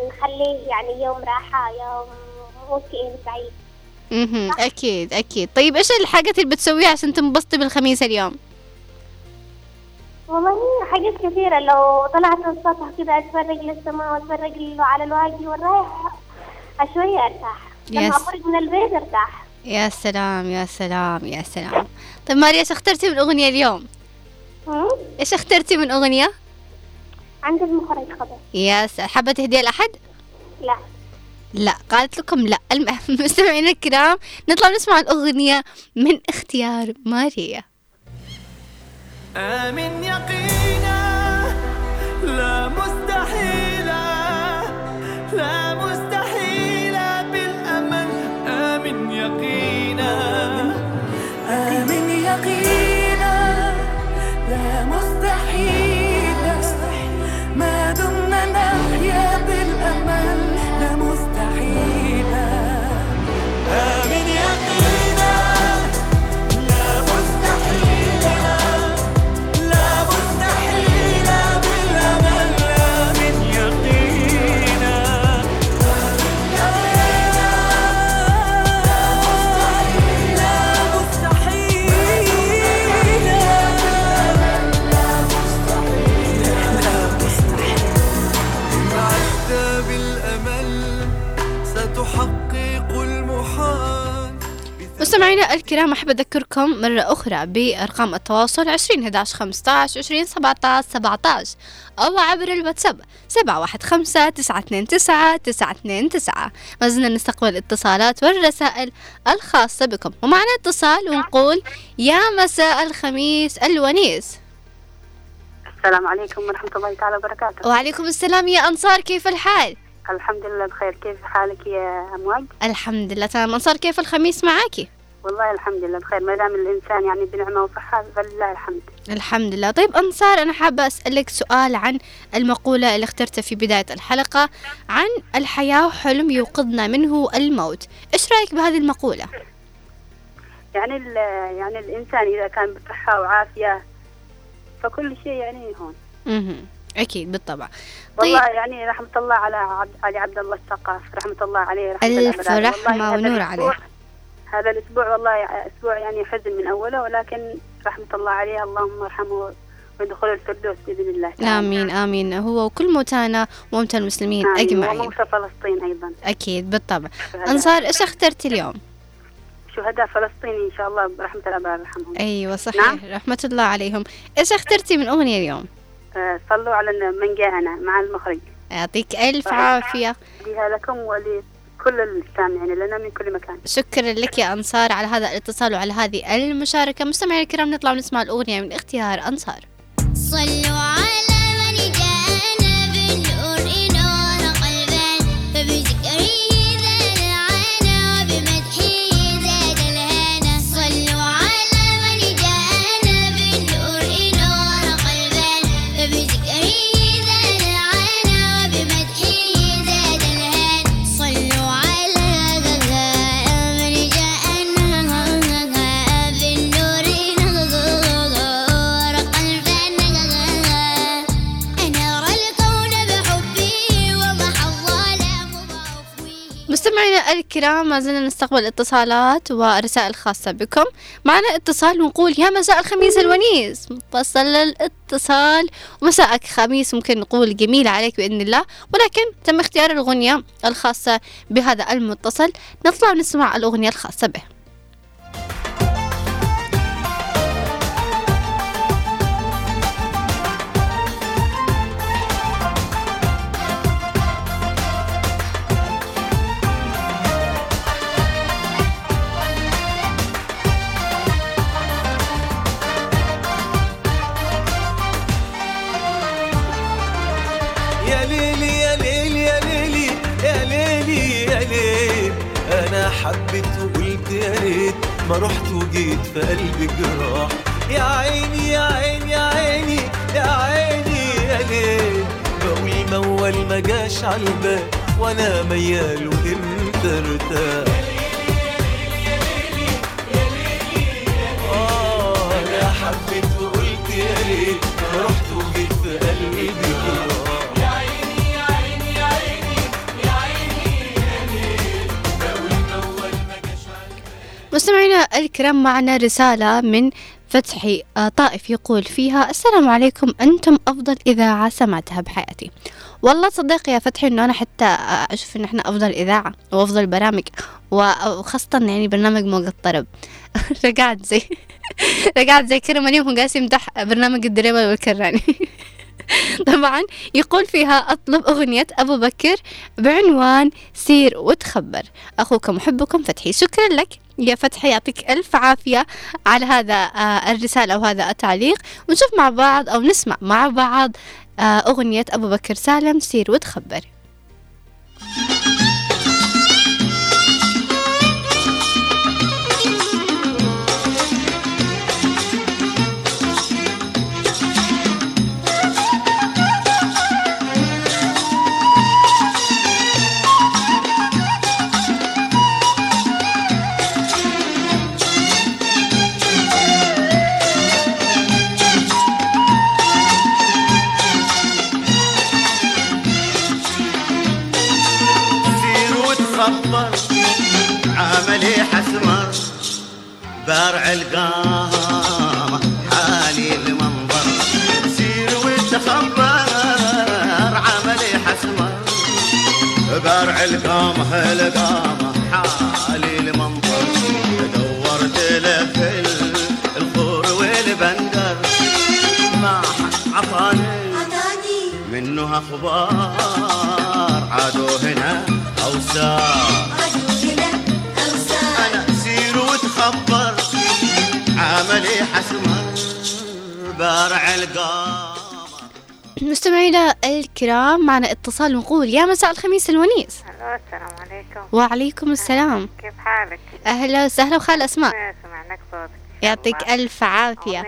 نخليه يعني يوم راحة يوم ممكن سعيد. أها أكيد أكيد. طيب إيش الحاجات اللي بتسويها عشان تنبسطي بالخميس اليوم؟ والله حاجات كثيرة. لو طلعت السطح كده أتفرج للسماء وأتفرج على الواقي والرايح شوية أرتاح. لما. أخرج من البيت أرتاح. يا سلام يا سلام يا سلام. طيب ماريا إيش اخترتي من اغنية اليوم؟ إيش اخترتي من أغنية؟ عند المخرج خبر. يا حابة تهديها لأحد؟ لا. لا. قالت لكم لا. المهم *laughs* مستمعينا الكرام نطلع نسمع الأغنية من اختيار ماريا. آمن يقينا أذكركم مرة أخرى بأرقام التواصل 20 11 15 20 17 17 أو عبر الواتساب 715 929 929 ما زلنا نستقبل الاتصالات والرسائل الخاصة بكم ومعنا اتصال ونقول يا مساء الخميس الونيس السلام عليكم ورحمة الله تعالى وبركاته وعليكم السلام يا أنصار كيف الحال؟ الحمد لله بخير كيف حالك يا أمواج؟ الحمد لله تمام أنصار كيف الخميس معاكي؟ والله الحمد لله بخير. ما دام الإنسان يعني بنعمة وصحة فلله الحمد. الحمد لله. طيب أنصار أنا حابة أسألك سؤال عن المقولة اللي اخترتها في بداية الحلقة عن الحياة حلم يوقظنا منه الموت. إيش رأيك بهذه المقولة؟ يعني ال- يعني الإنسان إذا كان بصحة وعافية فكل شيء يعني هون. مهم. أكيد بالطبع. والله يعني رحمة الله على عبد علي عبد الله الثقاف. رحمة الله عليه. رحمة والله هذا ونور عليه. هذا الأسبوع والله أسبوع يعني حزن من أوله ولكن رحمة الله عليه اللهم ارحمه ويدخل الفردوس بإذن الله تعالى. آمين آمين هو وكل موتانا وموتى المسلمين آمين. أجمعين وموتى فلسطين أيضا أكيد بالطبع شهداء. أنصار إيش اخترتي اليوم؟ شهداء فلسطين إن شاء الله برحمة الأبرار يرحمهم أيوة صحيح نعم. رحمة الله عليهم إيش اخترتي من أغنية اليوم؟ آه، صلوا على من جاءنا مع المخرج يعطيك ألف عافية لها لكم ولكل السامعين لنا من كل مكان. شكرا لك يا أنصار على هذا الاتصال وعلى هذه المشاركة. مستمعينا الكرام نطلع ونسمع الأغنية من اختيار أنصار. صلوا على مستمعينا الكرام ما زلنا نستقبل اتصالات ورسائل خاصة بكم. معنا اتصال ونقول يا مساء الخميس الونيس. متصل الاتصال. ومساءك خميس ممكن نقول جميل عليك بإذن الله. ولكن تم اختيار الأغنية الخاصة بهذا المتصل. نطلع ونسمع الأغنية الخاصة به. ما رحت وجيت في قلبي جراح يا عيني يا عيني يا عيني يا عيني يا ليل. بقول موال ما جاش عالبال وأنا ميال وانت ارتاح. آه حبيت مستمعينا الكرام معنا رسالة من فتحي آه، طائف يقول فيها السلام عليكم أنتم أفضل إذاعة سمعتها بحياتي. والله تصدق يا فتحي إنه أنا حتى آه، أشوف إن إحنا أفضل إذاعة وأفضل برامج وخاصة يعني برنامج موج الطرب *laughs* رجعت زي *laughs* رجعت زي كرم اليوم قاعد يمدح برنامج الدريبة والكراني. *laughs* طبعا يقول فيها أطلب أغنية أبو بكر بعنوان سير وتخبر. أخوكم محبكم فتحي. شكرا لك. يا فتحي يعطيك ألف عافية على هذا آه، الرسالة وهذا التعليق. ونشوف مع بعض أو نسمع مع بعض آه، أغنية أبو بكر سالم سير وتخبر وتخبر عملي حسمر بارع القامة حالي المنظر. سير وتخبر عملي حسمر بارع القامة القامة حالي المنظر. له في الخور والبندر. ما حد عطاني. منه أخبار. عادوا هنا. أنا سير وتخبر عملي حسمر بارع مستمعينا الكرام معنا اتصال ونقول يا مساء الخميس الونيس. ألو السلام عليكم. وعليكم السلام. كيف حالك؟ أهلا وسهلا وخال أسماء ما سمع لك صوتك. يعطيك ألف عافية.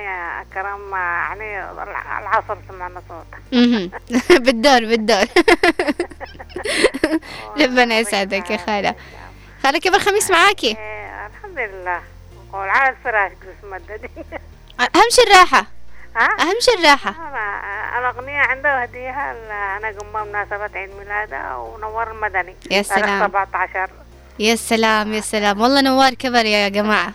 كرم يعني العصر سمعنا مهم. *laughs* بالدور بالدور. *laughs* ربنا يسعدك يا خالة. خالة كيف الخميس معاكي؟ الحمد لله. قول على الفراش قسم *laughs* أهم شي الراحة. ها؟ أهم شي الراحة. الأغنية عنده هديها ل- أنا قمة مناسبة عيد ميلادها ونور المدني. يا سلام. 17 يا سلام يا سلام. والله نوار كبر يا جماعة.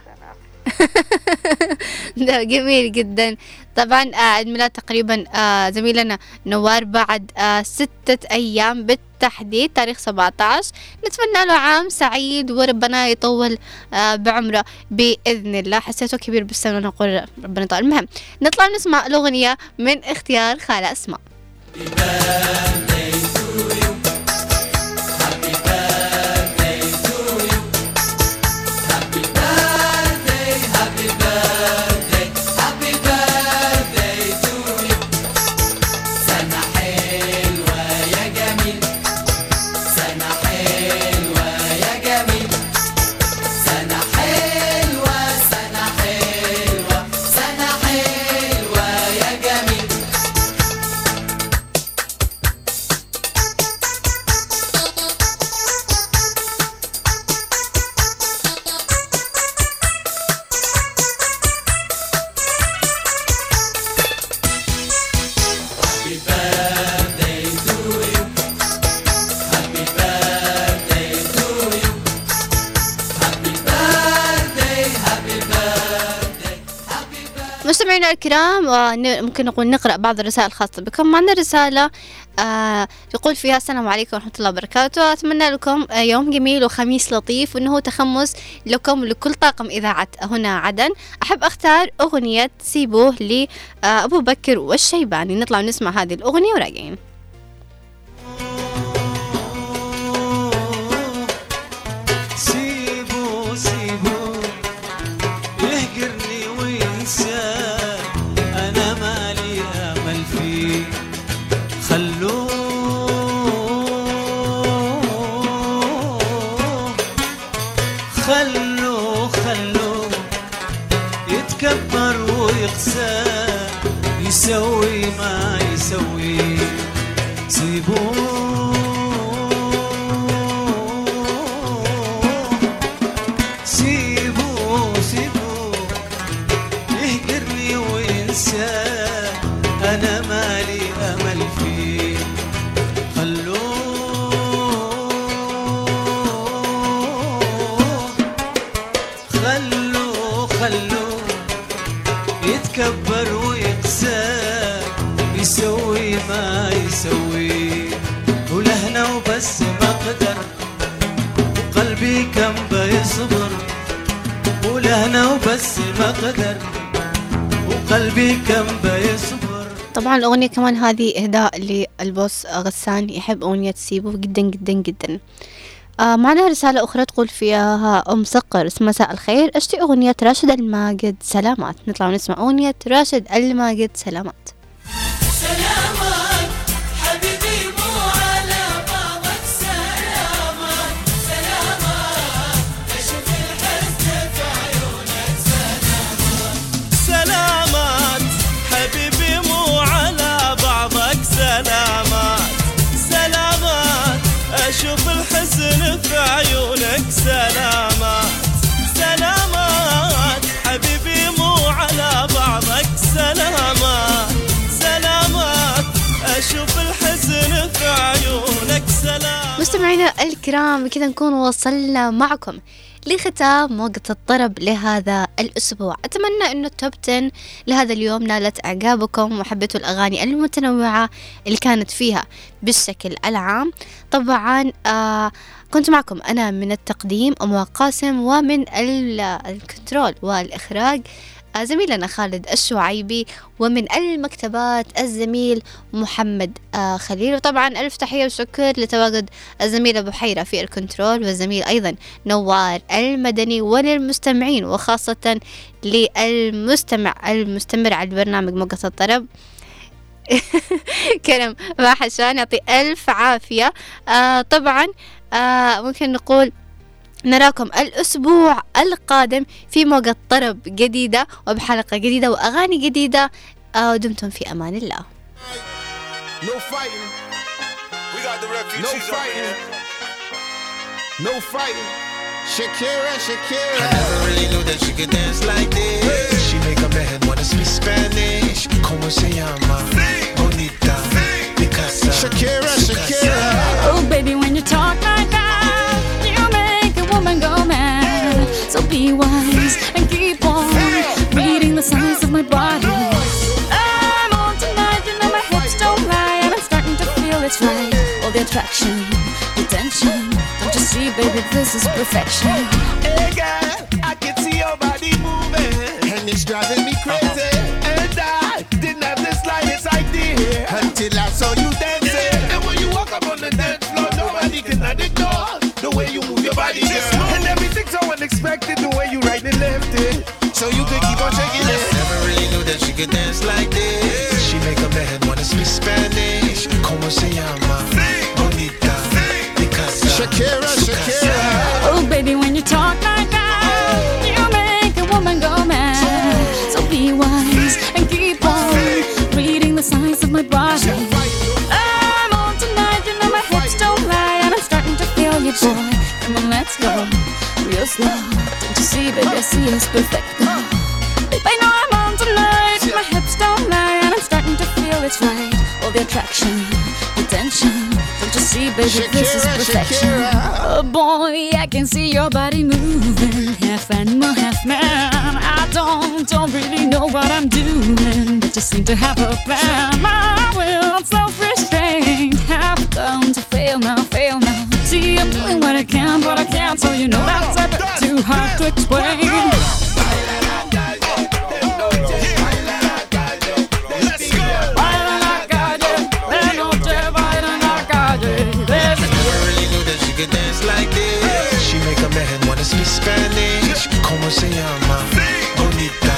*laughs* ده جميل جدا. طبعا آه، عيد ميلاد تقريبا آه، زميلنا نوار بعد آه، ستة أيام بالتحديد تاريخ 17 نتمنى له عام سعيد وربنا يطول بعمره بإذن الله. حسيته كبير بالسن ونقول ربنا يطول. المهم نطلع نسمع الأغنية من اختيار خالة أسماء. ممكن نقول نقرأ بعض الرسائل الخاصة بكم. معنا رسالة آه يقول فيها السلام عليكم ورحمة الله وبركاته. أتمنى لكم آه، يوم جميل وخميس لطيف وأنه تخمس لكم ولكل طاقم إذاعة هنا عدن. أحب أختار أغنية سيبوه لأبو بكر والشيباني. نطلع نسمع هذه الأغنية وراجعين. يسوي ما يسوي سيبوه وبس ما قدر قلبي كم بيصبر ولهنا وبس ما قدر وقلبي كم بيصبر. طبعا الأغنية كمان هذه إهداء للبوس غسان يحب أغنية سيبو جدا جدا جدا. آه معنا رسالة أخرى تقول فيها أم صقر مساء الخير. أشتي أغنية راشد الماجد سلامات. نطلع ونسمع أغنية راشد الماجد سلامات. في عيونك سلامات سلامات. حبيبي مو على بعضك سلامات سلامات. أشوف الحزن في عيونك سلامات. مستمعينا الكرام بكذا نكون وصلنا معكم لختام وقت الطرب لهذا الأسبوع. أتمنى أنه التوب 10 لهذا اليوم نالت إعجابكم وحبيتوا الأغاني المتنوعة اللي كانت فيها بالشكل العام. طبعا آه كنت معكم. أنا من التقديم أم قاسم ومن ال- ال control والإخراج زميلنا خالد الشعيبي ومن المكتبات الزميل محمد آه، خليل. وطبعا ألف تحية وشكر لتواجد الزميل أبو حيرة في ال control والزميل أيضا نوار المدني وللمستمعين وخاصة للمستمع المستمر على البرنامج موجة الطرب. *laughs* كرم ما حشان يعطي ألف عافية. آه طبعا آه ممكن نقول نراكم الأسبوع القادم في موقع طرب جديدة وبحلقة جديدة وأغاني جديدة آه ودمتم في أمان الله No fighting. We got the refugees no fighting. No fighting. Shakira, Shakira. I never really knew that she could dance like this. She make a man wanna speak Spanish. Como se llama? Bonita. Picasa. Shakira, Shakira. Oh, baby, when you talk signs of my body. I'm on tonight, you know my hips don't lie, and I'm starting to feel it's right. All the attraction, the tension. Don't you see, baby, this is perfection. Hey girl, I can see your body moving, and it's driving me crazy. And I didn't have the slightest idea until I saw you dancing. And when you walk up on the dance floor, nobody can ignore the way you move your body, girl. And everything's so unexpected, the way you right and left it. So you can keep on shaking that she could dance like this. She make a man wanna speak Spanish. Como se llama? Bonita. Picasa. Shakira, Shakira. Oh, baby, when you talk like that, you make a woman go mad. So be wise and keep on reading the signs of my body. I'm on tonight, you know my hips don't lie, and I'm starting to feel you, boy. Come on, let's go, real slow. Don't you see, baby, I see it's perfect. Uh. It's right. All the attraction, the tension. Don't you see, baby, this is perfection. Shakira. Oh boy, I can see your body moving, half animal, half man. I don't, don't really know what I'm doing, but just seem to have a plan. My will, self-restraint, have come to fail now, fail now. See, I'm doing what I can, but I can't, so you know that's a bit too hard to explain. Man wanna speak Spanish. Como se llama? Bonita.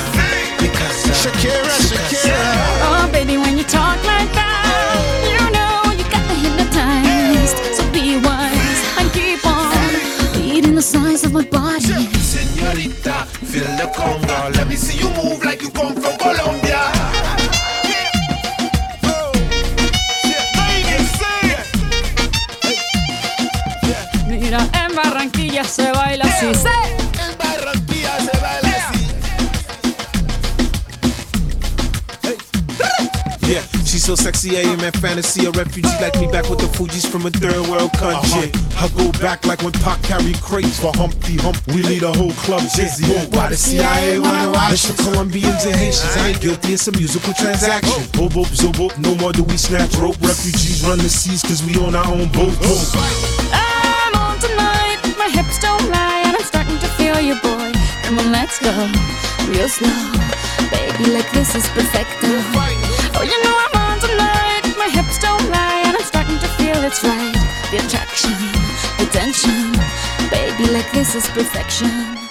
Picasa. Shakira, Shakira. Oh, baby, when you talk like that, you know you got me hypnotized. So be wise and keep on reading the signs of my body. Señorita, feel the conga. Let me see you move she's sexy, I am in fantasy. A refugee like me back with the Fuji's from a third world country. Uh-huh. I go back like when Pac carried crates for Humpty Hump. We lead a whole club dizzy. Why the CIA wanna watch It's the Colombians and Haitians. I ain't guilty, it's a musical transaction. Boop, boop, zo, boop. No more do we snatch rope. Refugees run the seas cause we own our own boat. I'm on tonight, my hips don't lie, and I'm starting to feel you, boy. Come on, let's go, real slow. Baby, like this is perfect. Oh, you know Hips don't lie, and I'm starting to feel it's right. The attraction, the tension. Baby, like this is perfection.